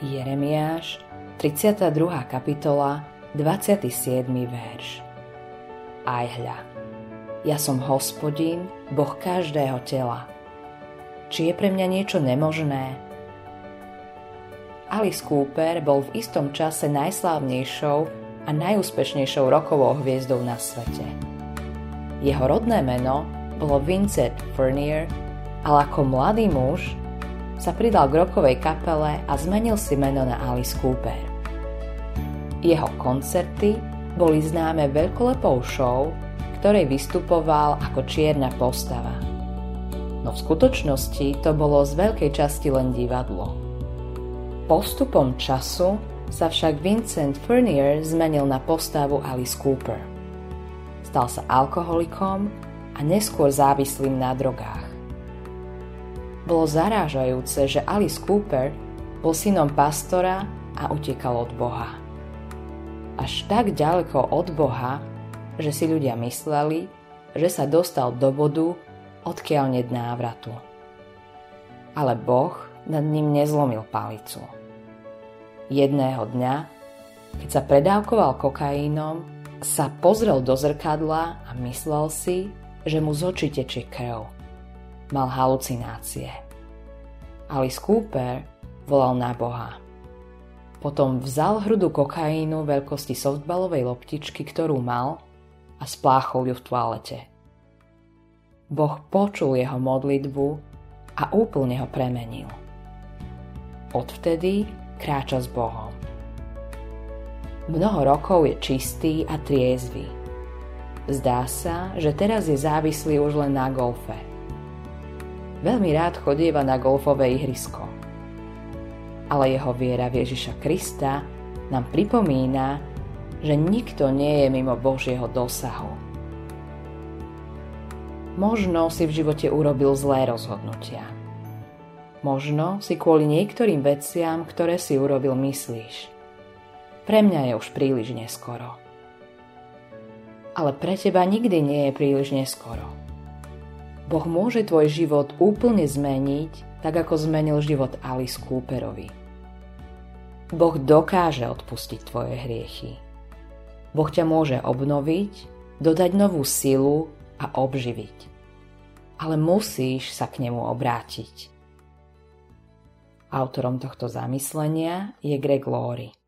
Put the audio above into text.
Jeremiáš, 32. kapitola, 27. verš. Aj hľa, ja som hospodín, Boh každého tela. Či je pre mňa niečo nemožné? Alice Cooper bol v istom čase najslávnejšou a najúspešnejšou rokovou hviezdou na svete. Jeho rodné meno bolo Vincent Furnier, ale ako mladý muž sa pridal k rokovej kapele a zmenil si meno na Alice Cooper. Jeho koncerty boli známe veľkolepou show, ktorej vystupoval ako čierna postava. No v skutočnosti to bolo z veľkej časti len divadlo. Postupom času sa však Vincent Furnier zmenil na postavu Alice Cooper. Stal sa alkoholikom a neskôr závislým na drogách. Bolo zarážajúce, že Alice Cooper bol synom pastora a utekal od Boha. Až tak ďaleko od Boha, že si ľudia mysleli, že sa dostal do bodu, odkiaľ net návratu. Ale Boh nad ním nezlomil palicu. Jedného dňa, keď sa predávkoval kokaínom, sa pozrel do zrkadla a myslel si, že mu z očí tečie krv mal halucinácie. Alice Cooper volal na Boha. Potom vzal hrudu kokainu veľkosti softballovej loptičky, ktorú mal a spláchol ju v toalete. Boh počul jeho modlitbu a úplne ho premenil. Odvtedy kráča s Bohom. Mnoho rokov je čistý a triezvy. Zdá sa, že teraz je závislý už len na golfe – Veľmi rád chodieva na golfové ihrisko. Ale jeho viera v Ježiša Krista nám pripomína, že nikto nie je mimo Božieho dosahu. Možno si v živote urobil zlé rozhodnutia. Možno si kvôli niektorým veciam, ktoré si urobil, myslíš. Pre mňa je už príliš neskoro. Ale pre teba nikdy nie je príliš neskoro. Boh môže tvoj život úplne zmeniť, tak ako zmenil život Alice Cooperovi. Boh dokáže odpustiť tvoje hriechy. Boh ťa môže obnoviť, dodať novú silu a obživiť. Ale musíš sa k nemu obrátiť. Autorom tohto zamyslenia je Greg Laurie.